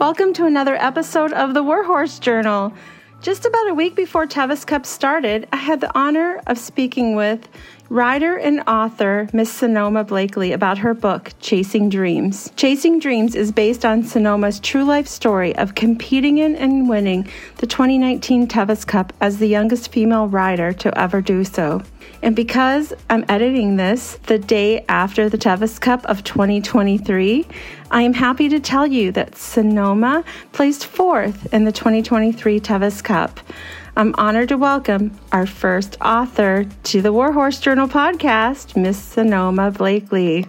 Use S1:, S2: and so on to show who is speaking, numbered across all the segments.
S1: Welcome to another episode of the Warhorse Journal. Just about a week before Tevis Cup started, I had the honor of speaking with writer and author Miss Sanoma Blakeley about her book, Chasing Dreams. Chasing Dreams is based on Sanoma's true life story of competing in and winning the 2019 Tevis Cup as the youngest female rider to ever do so. And because I'm editing this the day after the Tevis Cup of 2023, I am happy to tell you that Sanoma placed fourth in the 2023 Tevis Cup. I'm honored to welcome our first author to the Warhorse Journal podcast, Miss Sanoma Blakeley.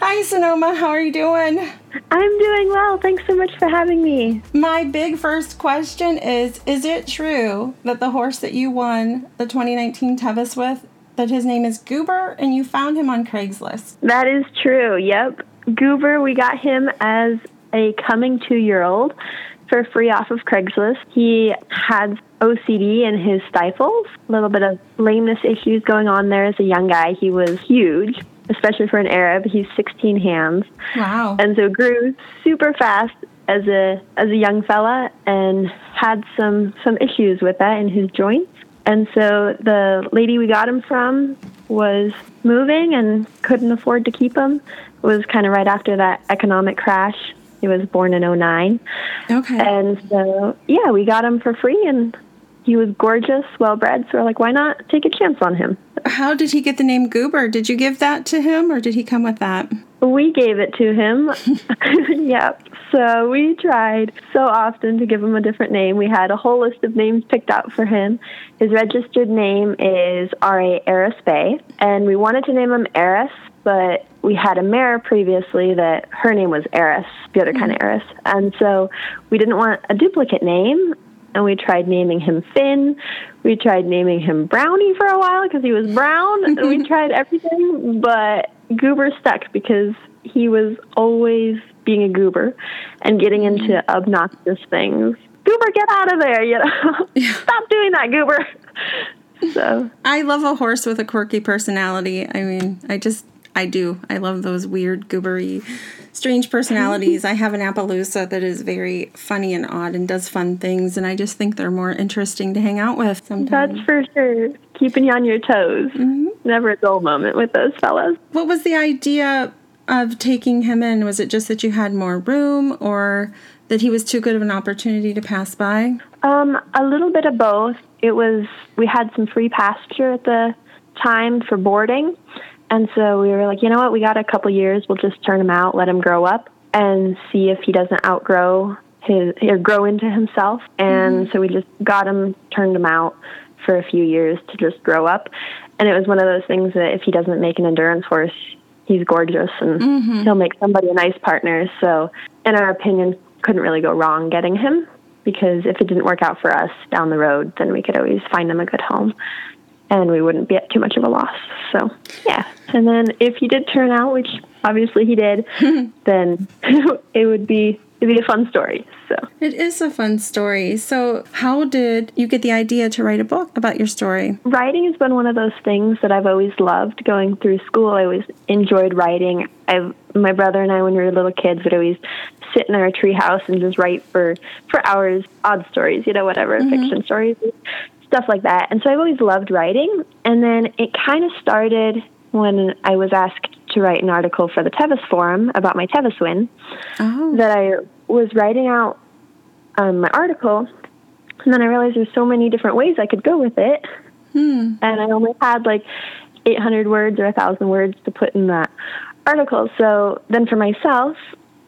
S1: Hi, Sanoma. How are you doing?
S2: I'm doing well. Thanks so much for having me.
S1: My big first question is Is it true that the horse that you won the 2019 Tevis with, that his name is Goober and you found him on Craigslist?
S2: That is true. Yep. Goober, we got him as a coming two year old for free off of Craigslist. He had OCD in his stifles, a little bit of lameness issues going on there as a young guy. He was huge, especially for an Arab. He's 16 hands.
S1: Wow.
S2: And so grew super fast as a as a young fella and had some some issues with that in his joints. And so the lady we got him from was moving and couldn't afford to keep him. It was kind of right after that economic crash he was born in 09.
S1: Okay.
S2: And so, yeah, we got him for free and he was gorgeous, well bred. So we're like, why not take a chance on him?
S1: How did he get the name Goober? Did you give that to him or did he come with that?
S2: We gave it to him. yep. So we tried so often to give him a different name. We had a whole list of names picked out for him. His registered name is R.A. Eris Bay, and we wanted to name him Eris, but we had a mare previously that her name was Eris, the other kind of mm-hmm. Eris. And so we didn't want a duplicate name. And we tried naming him Finn. We tried naming him Brownie for a while because he was brown. we tried everything, but Goober stuck because he was always being a goober and getting mm-hmm. into obnoxious things. Goober, get out of there, you know. Stop doing that, Goober. So
S1: I love a horse with a quirky personality. I mean, I just I do. I love those weird, goobery, strange personalities. I have an Appaloosa that is very funny and odd and does fun things, and I just think they're more interesting to hang out with sometimes.
S2: That's for sure. Keeping you on your toes. Mm-hmm. Never a dull moment with those fellas.
S1: What was the idea of taking him in? Was it just that you had more room, or that he was too good of an opportunity to pass by?
S2: Um, a little bit of both. It was we had some free pasture at the time for boarding and so we were like, you know what? We got a couple years. We'll just turn him out, let him grow up, and see if he doesn't outgrow his or grow into himself. And mm-hmm. so we just got him, turned him out for a few years to just grow up. And it was one of those things that if he doesn't make an endurance horse, he's gorgeous and mm-hmm. he'll make somebody a nice partner. So, in our opinion, couldn't really go wrong getting him because if it didn't work out for us down the road, then we could always find him a good home and we wouldn't be at too much of a loss. So, yeah. And then if he did turn out, which obviously he did, then it would be it'd be a fun story. So
S1: it is a fun story. So how did you get the idea to write a book about your story?
S2: Writing has been one of those things that I've always loved. Going through school, I always enjoyed writing. I my brother and I, when we were little kids, would always sit in our treehouse and just write for for hours, odd stories, you know, whatever, mm-hmm. fiction stories stuff like that. And so I've always loved writing. And then it kind of started when I was asked to write an article for the Tevis Forum about my Tevis win. Oh. That I was writing out um, my article, and then I realized there's so many different ways I could go with it. Hmm. And I only had like 800 words or 1,000 words to put in that article. So then for myself,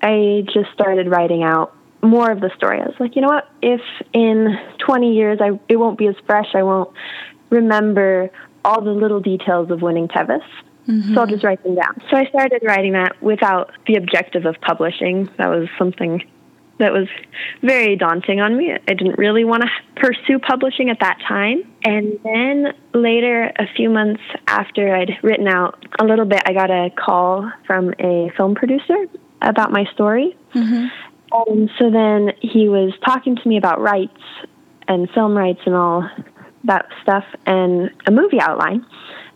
S2: I just started writing out more of the story. I was like, you know what? If in 20 years I it won't be as fresh, I won't remember all the little details of winning Tevis. Mm-hmm. So I'll just write them down. So I started writing that without the objective of publishing. That was something that was very daunting on me. I didn't really want to pursue publishing at that time. And then later, a few months after I'd written out a little bit, I got a call from a film producer about my story. Mm-hmm. And so then he was talking to me about rights and film rights and all that stuff and a movie outline.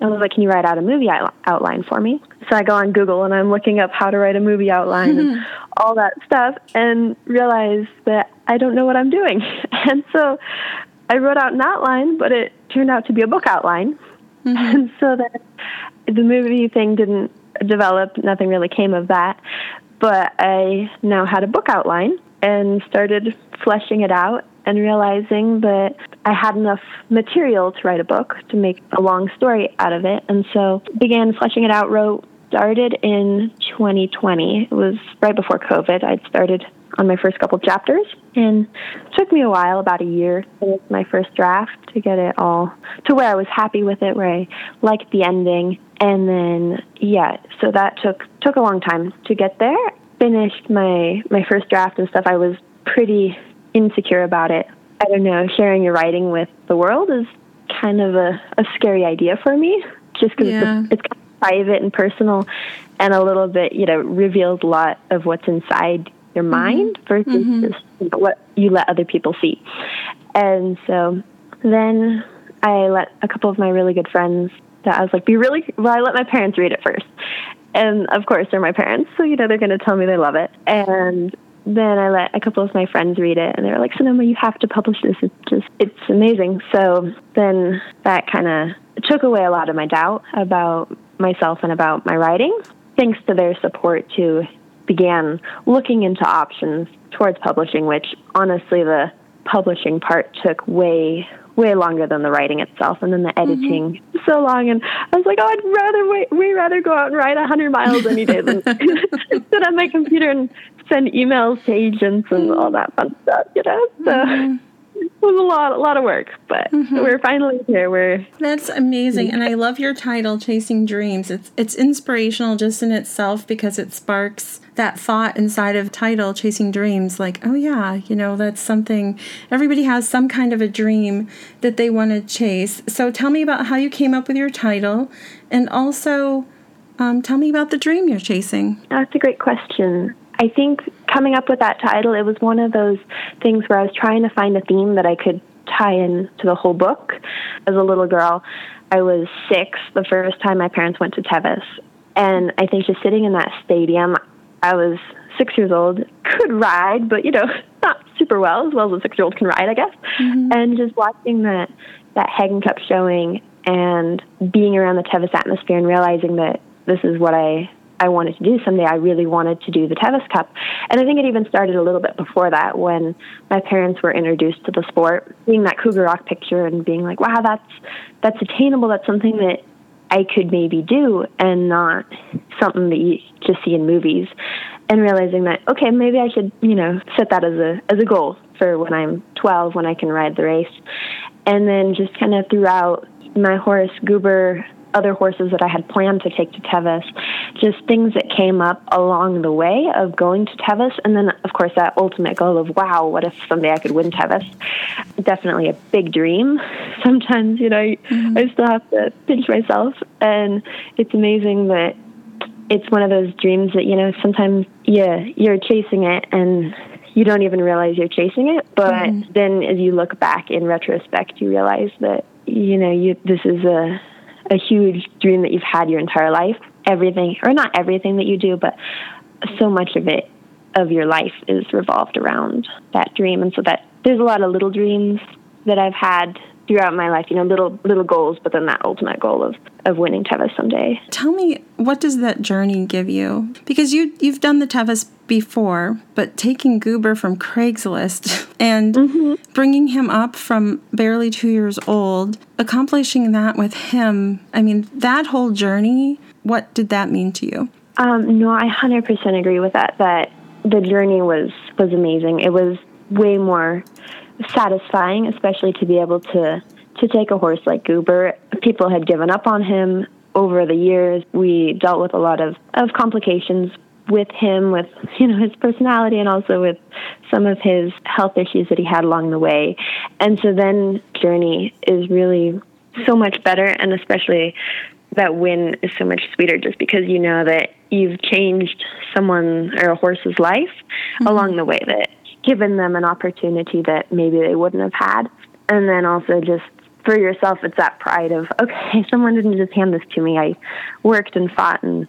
S2: And I was like, "Can you write out a movie outline for me?" So I go on Google and I'm looking up how to write a movie outline and all that stuff, and realize that I don't know what I'm doing. And so I wrote out an outline, but it turned out to be a book outline. Mm-hmm. And so then the movie thing didn't develop. Nothing really came of that. But I now had a book outline and started fleshing it out and realizing that I had enough material to write a book to make a long story out of it. And so began fleshing it out, wrote, started in 2020. It was right before COVID. I'd started on my first couple chapters and it took me a while, about a year, to my first draft to get it all to where I was happy with it, where I liked the ending. And then yeah, so that took took a long time to get there. Finished my my first draft and stuff. I was pretty insecure about it. I don't know, sharing your writing with the world is kind of a, a scary idea for me, just because yeah. it's, it's kind of private and personal and a little bit, you know, reveals a lot of what's inside your mm-hmm. mind versus mm-hmm. just you know, what you let other people see. And so then I let a couple of my really good friends that I was like, be really, well, I let my parents read it first. And of course, they're my parents, so you know they're going to tell me they love it. And then I let a couple of my friends read it, and they were like, "Sanoma, you have to publish this. It's just, it's amazing." So then that kind of took away a lot of my doubt about myself and about my writing. Thanks to their support, too, began looking into options towards publishing, which honestly, the publishing part took way way longer than the writing itself and then the mm-hmm. editing mm-hmm. so long and i was like oh i'd rather way, way rather go out and ride a hundred miles any day than sit on my computer and send emails to agents and all that fun stuff you know so mm-hmm was a lot, a lot of work, but mm-hmm. we're finally here. We're
S1: that's amazing, and I love your title, "Chasing Dreams." It's it's inspirational just in itself because it sparks that thought inside of title, "Chasing Dreams." Like, oh yeah, you know that's something. Everybody has some kind of a dream that they want to chase. So tell me about how you came up with your title, and also um, tell me about the dream you're chasing.
S2: That's a great question. I think coming up with that title, it was one of those things where I was trying to find a theme that I could tie in to the whole book. As a little girl, I was six the first time my parents went to Tevis. And I think just sitting in that stadium, I was six years old, could ride, but you know, not super well, as well as a six year old can ride, I guess. Mm-hmm. And just watching that that Haggin Cup showing and being around the Tevis atmosphere and realizing that this is what I I wanted to do someday. I really wanted to do the Tevis Cup. And I think it even started a little bit before that when my parents were introduced to the sport, seeing that Cougar Rock picture and being like, wow, that's, that's attainable. That's something that I could maybe do and not something that you just see in movies. And realizing that, okay, maybe I should, you know, set that as a, as a goal for when I'm 12, when I can ride the race. And then just kind of throughout my horse, Goober, other horses that I had planned to take to Tevis, just things that came up along the way of going to Tevis. And then, of course, that ultimate goal of, wow, what if someday I could win Tevis? Definitely a big dream. Sometimes, you know, mm-hmm. I still have to pinch myself. And it's amazing that it's one of those dreams that, you know, sometimes yeah, you're chasing it and you don't even realize you're chasing it. But mm-hmm. then as you look back in retrospect, you realize that, you know, you this is a a huge dream that you've had your entire life. Everything, or not everything that you do, but so much of it of your life is revolved around that dream. And so that there's a lot of little dreams that I've had throughout my life, you know, little little goals, but then that ultimate goal of of winning Tevis someday.
S1: Tell me, what does that journey give you? Because you you've done the Tevis before, but taking Goober from Craigslist and mm-hmm. bringing him up from barely two years old, accomplishing that with him. I mean, that whole journey. What did that mean to you?
S2: Um, no, I hundred percent agree with that. That the journey was was amazing. It was way more satisfying, especially to be able to to take a horse like Goober. People had given up on him over the years. We dealt with a lot of, of complications with him, with you know his personality, and also with some of his health issues that he had along the way. And so then Journey is really so much better, and especially that win is so much sweeter just because you know that you've changed someone or a horse's life mm-hmm. along the way that given them an opportunity that maybe they wouldn't have had. And then also just for yourself, it's that pride of, okay, someone didn't just hand this to me. I worked and fought and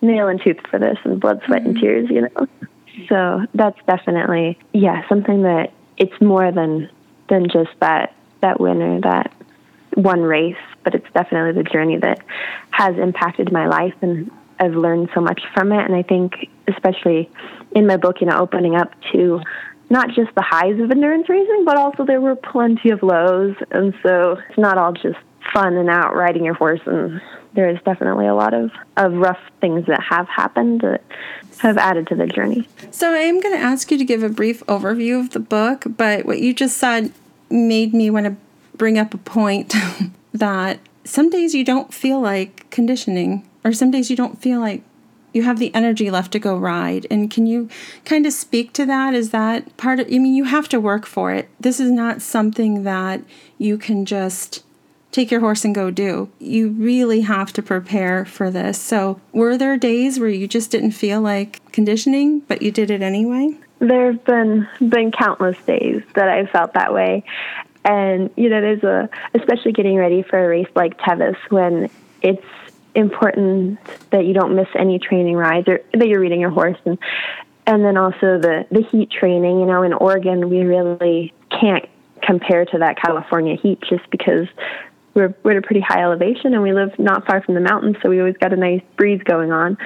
S2: nail and tooth for this and blood, sweat, and mm-hmm. tears, you know? So that's definitely, yeah, something that it's more than, than just that, that winner, that one race, but it's definitely the journey that has impacted my life and I've learned so much from it. And I think, especially in my book, you know, opening up to not just the highs of endurance racing, but also there were plenty of lows. And so it's not all just fun and out riding your horse. And there is definitely a lot of, of rough things that have happened that have added to the journey.
S1: So I am going to ask you to give a brief overview of the book, but what you just said made me want to bring up a point that some days you don't feel like conditioning, or some days you don't feel like you have the energy left to go ride. And can you kind of speak to that? Is that part of, I mean, you have to work for it. This is not something that you can just take your horse and go do. You really have to prepare for this. So, were there days where you just didn't feel like conditioning, but you did it anyway?
S2: There have been been countless days that I felt that way. And you know, there's a especially getting ready for a race like Tevis when it's important that you don't miss any training rides or that you're reading your horse. And and then also the the heat training you know in Oregon we really can't compare to that California heat just because we're we're at a pretty high elevation and we live not far from the mountains so we always got a nice breeze going on.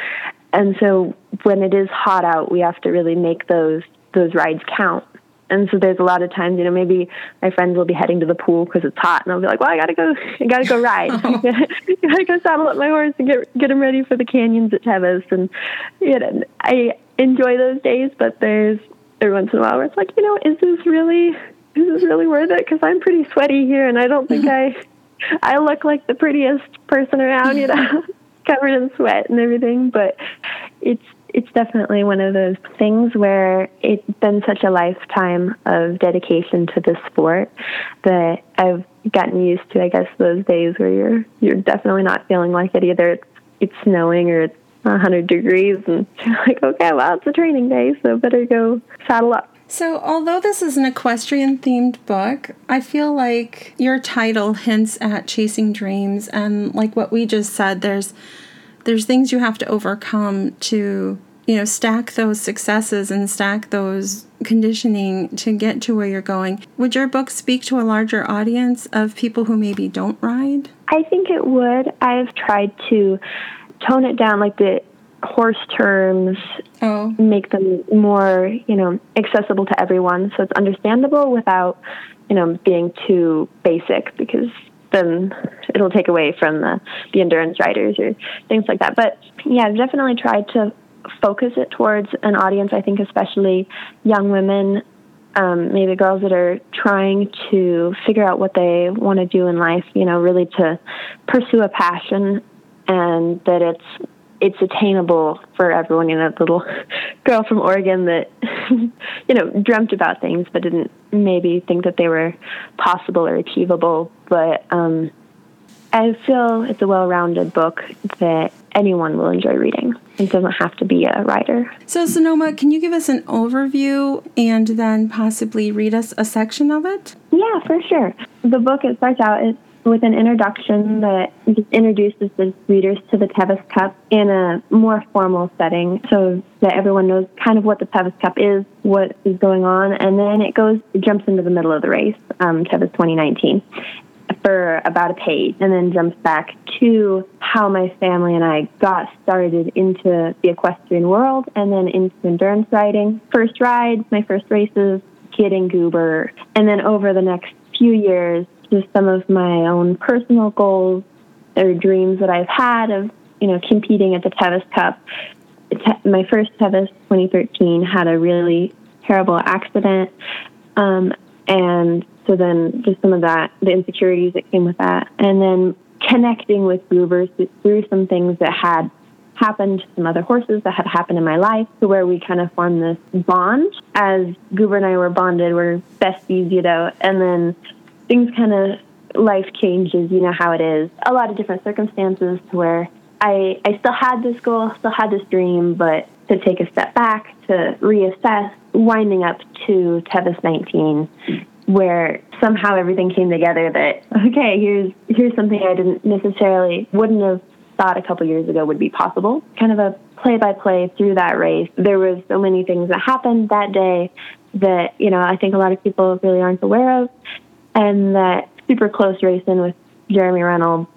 S2: And so when it is hot out we have to really make those those rides count and so there's a lot of times, you know, maybe my friends will be heading to the pool because it's hot, and I'll be like, "Well, I gotta go, I gotta go ride, oh. I gotta go saddle up my horse and get get him ready for the canyons at Tevis." And you know, I enjoy those days, but there's every once in a while where it's like, you know, is this really, is this really worth it? Because I'm pretty sweaty here, and I don't think I, I look like the prettiest person around, you know, covered in sweat and everything. But it's it's definitely one of those things where it's been such a lifetime of dedication to the sport that I've gotten used to. I guess those days where you're you're definitely not feeling like it either. It's it's snowing or it's 100 degrees, and you're like, okay, well, it's a training day, so better go saddle up.
S1: So, although this is an equestrian themed book, I feel like your title hints at chasing dreams and like what we just said, there's there's things you have to overcome to you know stack those successes and stack those conditioning to get to where you're going. Would your book speak to a larger audience of people who maybe don't ride?
S2: I think it would. I've tried to tone it down like the horse terms oh. make them more you know accessible to everyone. So it's understandable without you know being too basic because then it'll take away from the, the endurance riders or things like that. But yeah, I've definitely tried to focus it towards an audience, I think, especially young women, um, maybe girls that are trying to figure out what they want to do in life, you know, really to pursue a passion and that it's it's attainable for everyone. You know, the little girl from Oregon that you know dreamt about things but didn't maybe think that they were possible or achievable. But um, I feel it's a well-rounded book that anyone will enjoy reading. It doesn't have to be a writer.
S1: So, Sanoma, can you give us an overview and then possibly read us a section of it?
S2: Yeah, for sure. The book it starts out. It's with an introduction that introduces the readers to the Tevis Cup in a more formal setting so that everyone knows kind of what the Tevis Cup is, what is going on, and then it goes, it jumps into the middle of the race, um, Tevis 2019, for about a page, and then jumps back to how my family and I got started into the equestrian world and then into endurance riding. First rides, my first races, getting goober, and then over the next few years, just some of my own personal goals or dreams that I've had of, you know, competing at the Tevis Cup. My first Tevis 2013 had a really terrible accident. Um, and so then just some of that, the insecurities that came with that. And then connecting with Goobers through some things that had happened to some other horses that had happened in my life to where we kind of formed this bond as Goober and I were bonded. We're besties, you know, and then things kind of life changes, you know how it is. A lot of different circumstances to where I I still had this goal, still had this dream, but to take a step back to reassess, winding up to Tevis 19, where somehow everything came together that okay here's here's something i didn't necessarily wouldn't have thought a couple years ago would be possible. Kind of a play by play through that race. There was so many things that happened that day that you know i think a lot of people really aren't aware of and that super close racing with jeremy reynolds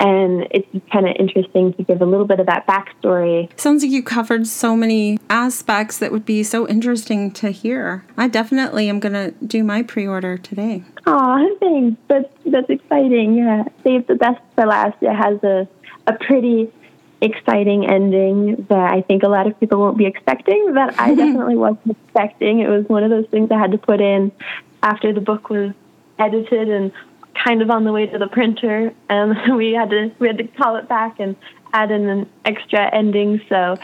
S2: and it's kind of interesting to give a little bit of that backstory.
S1: Sounds like you covered so many aspects that would be so interesting to hear. I definitely am going to do my pre-order today.
S2: Aw, thanks. That's that's exciting. Yeah, save the best for last. It has a a pretty exciting ending that I think a lot of people won't be expecting. That I definitely wasn't expecting. It was one of those things I had to put in after the book was edited and kind of on the way to the printer, and we had to we had to call it back and add in an extra ending. So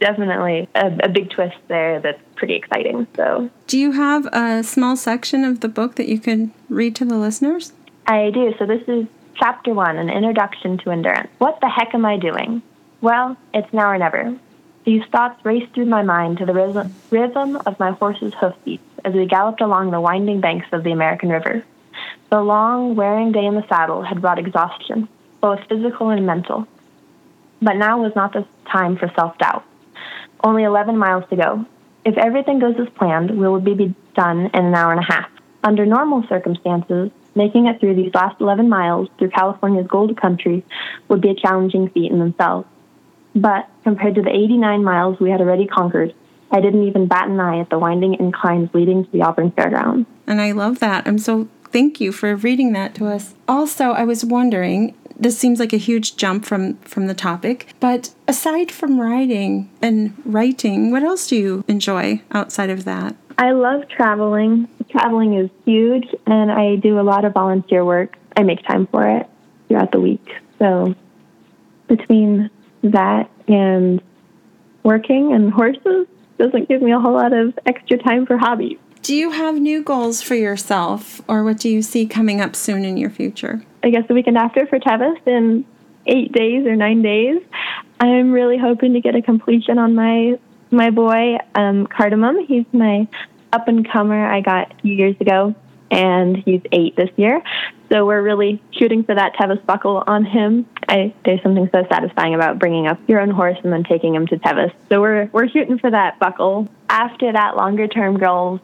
S2: definitely a, a, big twist there that's pretty exciting. So,
S1: do you have a small section of the book that you could read to the listeners?
S2: I do. So this is chapter one, an introduction to endurance. What the heck am I doing? Well, it's now or never. These thoughts raced through my mind to the rhythm of my horse's hoofbeats as we galloped along the winding banks of the American River. The long, wearing day in the saddle had brought exhaustion, both physical and mental. But now was not the time for self doubt. Only 11 miles to go. If everything goes as planned, we will be done in an hour and a half. Under normal circumstances, making it through these last 11 miles through California's gold country would be a challenging feat in themselves. But compared to the 89 miles we had already conquered, I didn't even bat an eye at the winding inclines leading to the Auburn Fairgrounds.
S1: And I love that. I'm so thank you for reading that to us. Also, I was wondering, this seems like a huge jump from from the topic, but aside from writing and writing, what else do you enjoy outside of that?
S2: I love traveling. Traveling is huge, and I do a lot of volunteer work. I make time for it throughout the week. So, between that and working and horses doesn't give me a whole lot of extra time for hobbies.
S1: Do you have new goals for yourself, or what do you see coming up soon in your future?
S2: I guess the weekend after for Tevis in eight days or nine days. I'm really hoping to get a completion on my my boy um, Cardamom. He's my up and comer I got a few years ago, and he's eight this year. So we're really shooting for that Tevis buckle on him. I, there's something so satisfying about bringing up your own horse and then taking him to Tevis. So we're we're shooting for that buckle. After that, longer term goals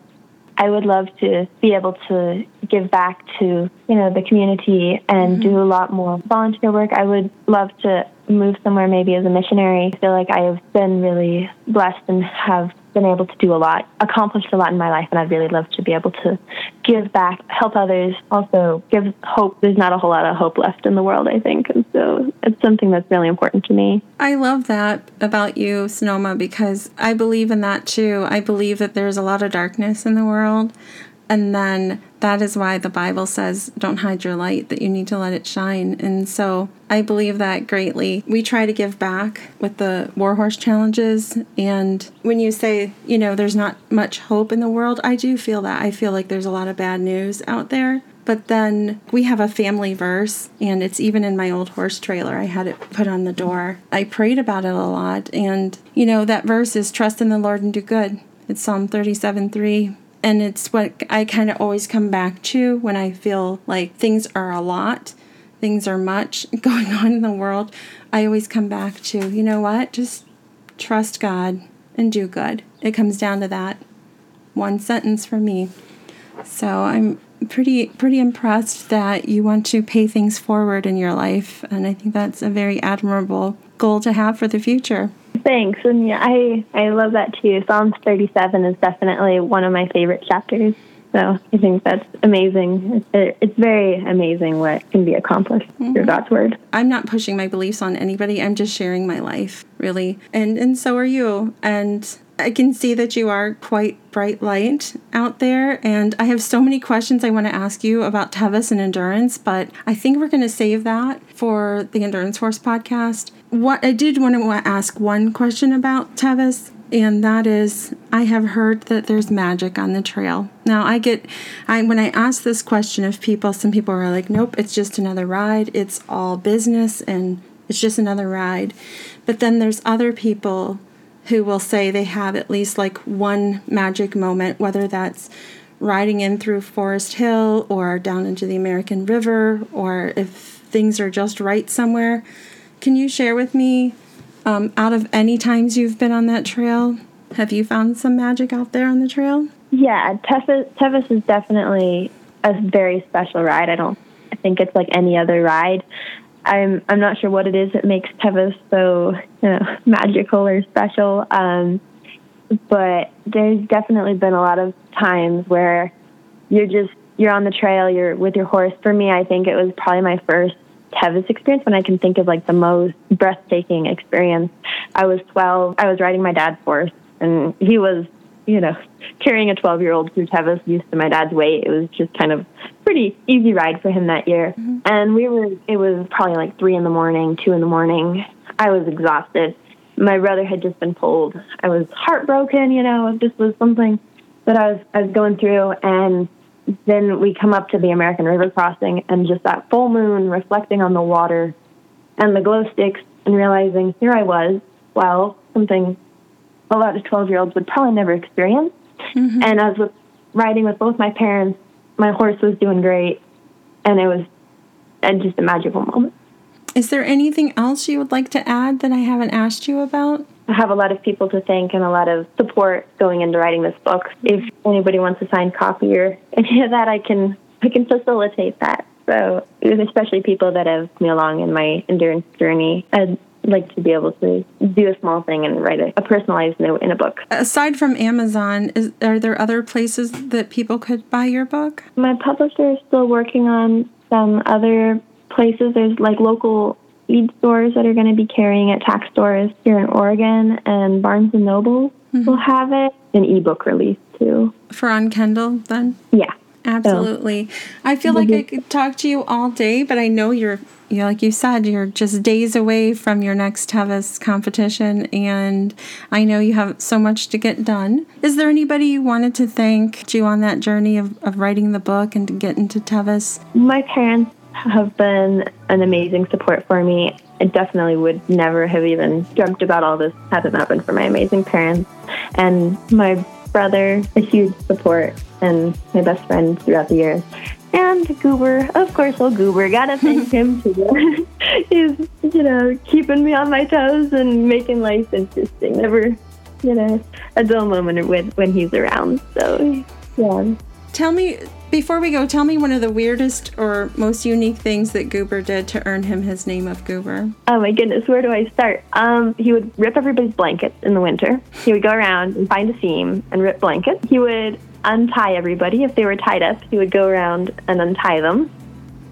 S2: I would love to be able to give back to, you know, the community and mm-hmm. do a lot more volunteer work. I would love to move somewhere maybe as a missionary. I feel like I have been really blessed and have been able to do a lot, accomplished a lot in my life, and I'd really love to be able to give back, help others, also give hope. There's not a whole lot of hope left in the world, I think, and so it's something that's really important to me.
S1: I love that about you, Sanoma, because I believe in that too. I believe that there's a lot of darkness in the world. And then that is why the Bible says, don't hide your light, that you need to let it shine. And so I believe that greatly. We try to give back with the Warhorse challenges. And when you say, you know, there's not much hope in the world, I do feel that. I feel like there's a lot of bad news out there. But then we have a family verse, and it's even in my old horse trailer. I had it put on the door. I prayed about it a lot. And, you know, that verse is trust in the Lord and do good. It's Psalm 37 3 and it's what I kind of always come back to when I feel like things are a lot, things are much going on in the world. I always come back to, you know what? Just trust God and do good. It comes down to that one sentence for me. So I'm pretty pretty impressed that you want to pay things forward in your life and I think that's a very admirable goal to have for the future.
S2: Thanks. And yeah, I, I love that too. Psalms 37 is definitely one of my favorite chapters. So I think that's amazing. It's, it's very amazing what can be accomplished mm-hmm. through God's word.
S1: I'm not pushing my beliefs on anybody. I'm just sharing my life, really. And and so are you. And I can see that you are quite bright light out there, and I have so many questions I want to ask you about Tevis and endurance, but I think we're going to save that for the Endurance Horse podcast. What I did want to ask one question about Tevis, and that is I have heard that there's magic on the trail. Now I get I when I ask this question of people, some people are like, "Nope, it's just another ride. It's all business and it's just another ride." But then there's other people who will say they have at least like one magic moment, whether that's riding in through Forest Hill or down into the American River, or if things are just right somewhere. Can you share with me, um, out of any times you've been on that trail, have you found some magic out there on the trail?
S2: Yeah, Tevis, Tevis is definitely a very special ride. I don't I think it's like any other ride. I'm I'm not sure what it is that makes Tevis so you know, magical or special. Um, but there's definitely been a lot of times where you're just you're on the trail, you're with your horse. For me, I think it was probably my first Tevis experience when I can think of like the most breathtaking experience. I was 12. I was riding my dad's horse, and he was, you know, carrying a 12 year old through Tevis used to my dad's weight. It was just kind of pretty easy ride for him that year. Mm-hmm. And we were. It was probably like three in the morning, two in the morning. I was exhausted. My brother had just been pulled. I was heartbroken. You know, this was something that I was I was going through, and then we come up to the American River crossing and just that full moon reflecting on the water and the glow sticks and realizing here I was, well, something a lot of 12 year olds would probably never experience. Mm-hmm. And I was riding with both my parents. My horse was doing great, and it was just a magical moment.
S1: Is there anything else you would like to add that I haven't asked you about?
S2: I have a lot of people to thank and a lot of support going into writing this book. If anybody wants a signed copy or any of that, I can I can facilitate that. So, especially people that have me along in my endurance journey, I'd like to be able to do a small thing and write a, a personalized note in a book.
S1: Aside from Amazon, is, are there other places that people could buy your book?
S2: My publisher is still working on some other places. There's like local feed stores that are going to be carrying it, tax stores here in Oregon, and Barnes and Noble mm-hmm. will have it. An ebook release too.
S1: For on Kindle, then?
S2: Yeah.
S1: Absolutely. So, I feel like I could talk to you all day, but I know you're, you know, like you said, you're just days away from your next Tevis competition, and I know you have so much to get done. Is there anybody you wanted to thank you on that journey of, of writing the book and getting to get into Tevis?
S2: My parents have been an amazing support for me. I definitely would never have even dreamt about all this had it not been for my amazing parents and my brother, a huge support, and my best friend throughout the years. And Goober, of course, old Goober, gotta thank him too. He's, you know, keeping me on my toes and making life interesting. Never, you know, a dull moment when when he's around. So, yeah.
S1: Tell me, before we go, tell me one of the weirdest or most unique things that Goober did to earn him his name of Goober.
S2: Oh my goodness, where do I start? Um, he would rip everybody's blankets in the winter. He would go around and find a seam and rip blankets. He would untie everybody if they were tied up. He would go around and untie them.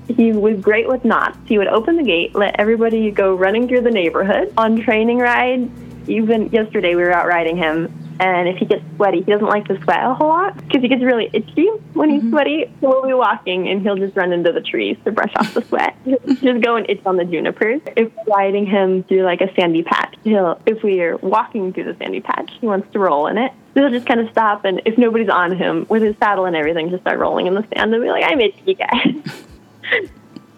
S2: He was great with knots. He would open the gate, let everybody go running through the neighborhood. On training ride, even yesterday we were out riding him and if he gets sweaty, he doesn't like to sweat a whole lot because he gets really itchy when he's mm-hmm. sweaty. So we'll be walking and he'll just run into the trees to brush off the sweat. Just go and itch on the junipers. If we're riding him through like a sandy patch, he'll, if we are walking through the sandy patch, he wants to roll in it. So he'll just kind of stop and if nobody's on him with his saddle and everything, just start rolling in the sand and be like, I'm itchy, guys.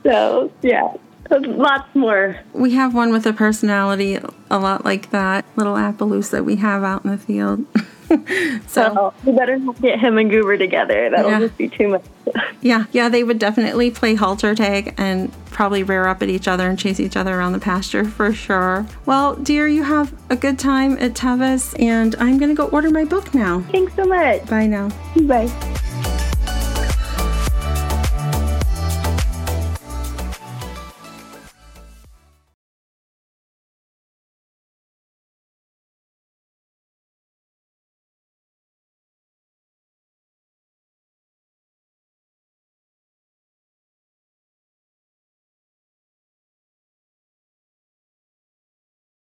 S2: so yeah, lots more.
S1: We have one with a personality a lot like that little Appaloosa that we have out in the field. so
S2: oh, we better not get him and Goober together. That'll yeah. just be too much.
S1: yeah, yeah, they would definitely play halter tag and probably rear up at each other and chase each other around the pasture for sure. Well, dear, you have a good time at Tevis, and I'm going to go order my book now.
S2: Thanks so much.
S1: Bye now.
S2: Bye.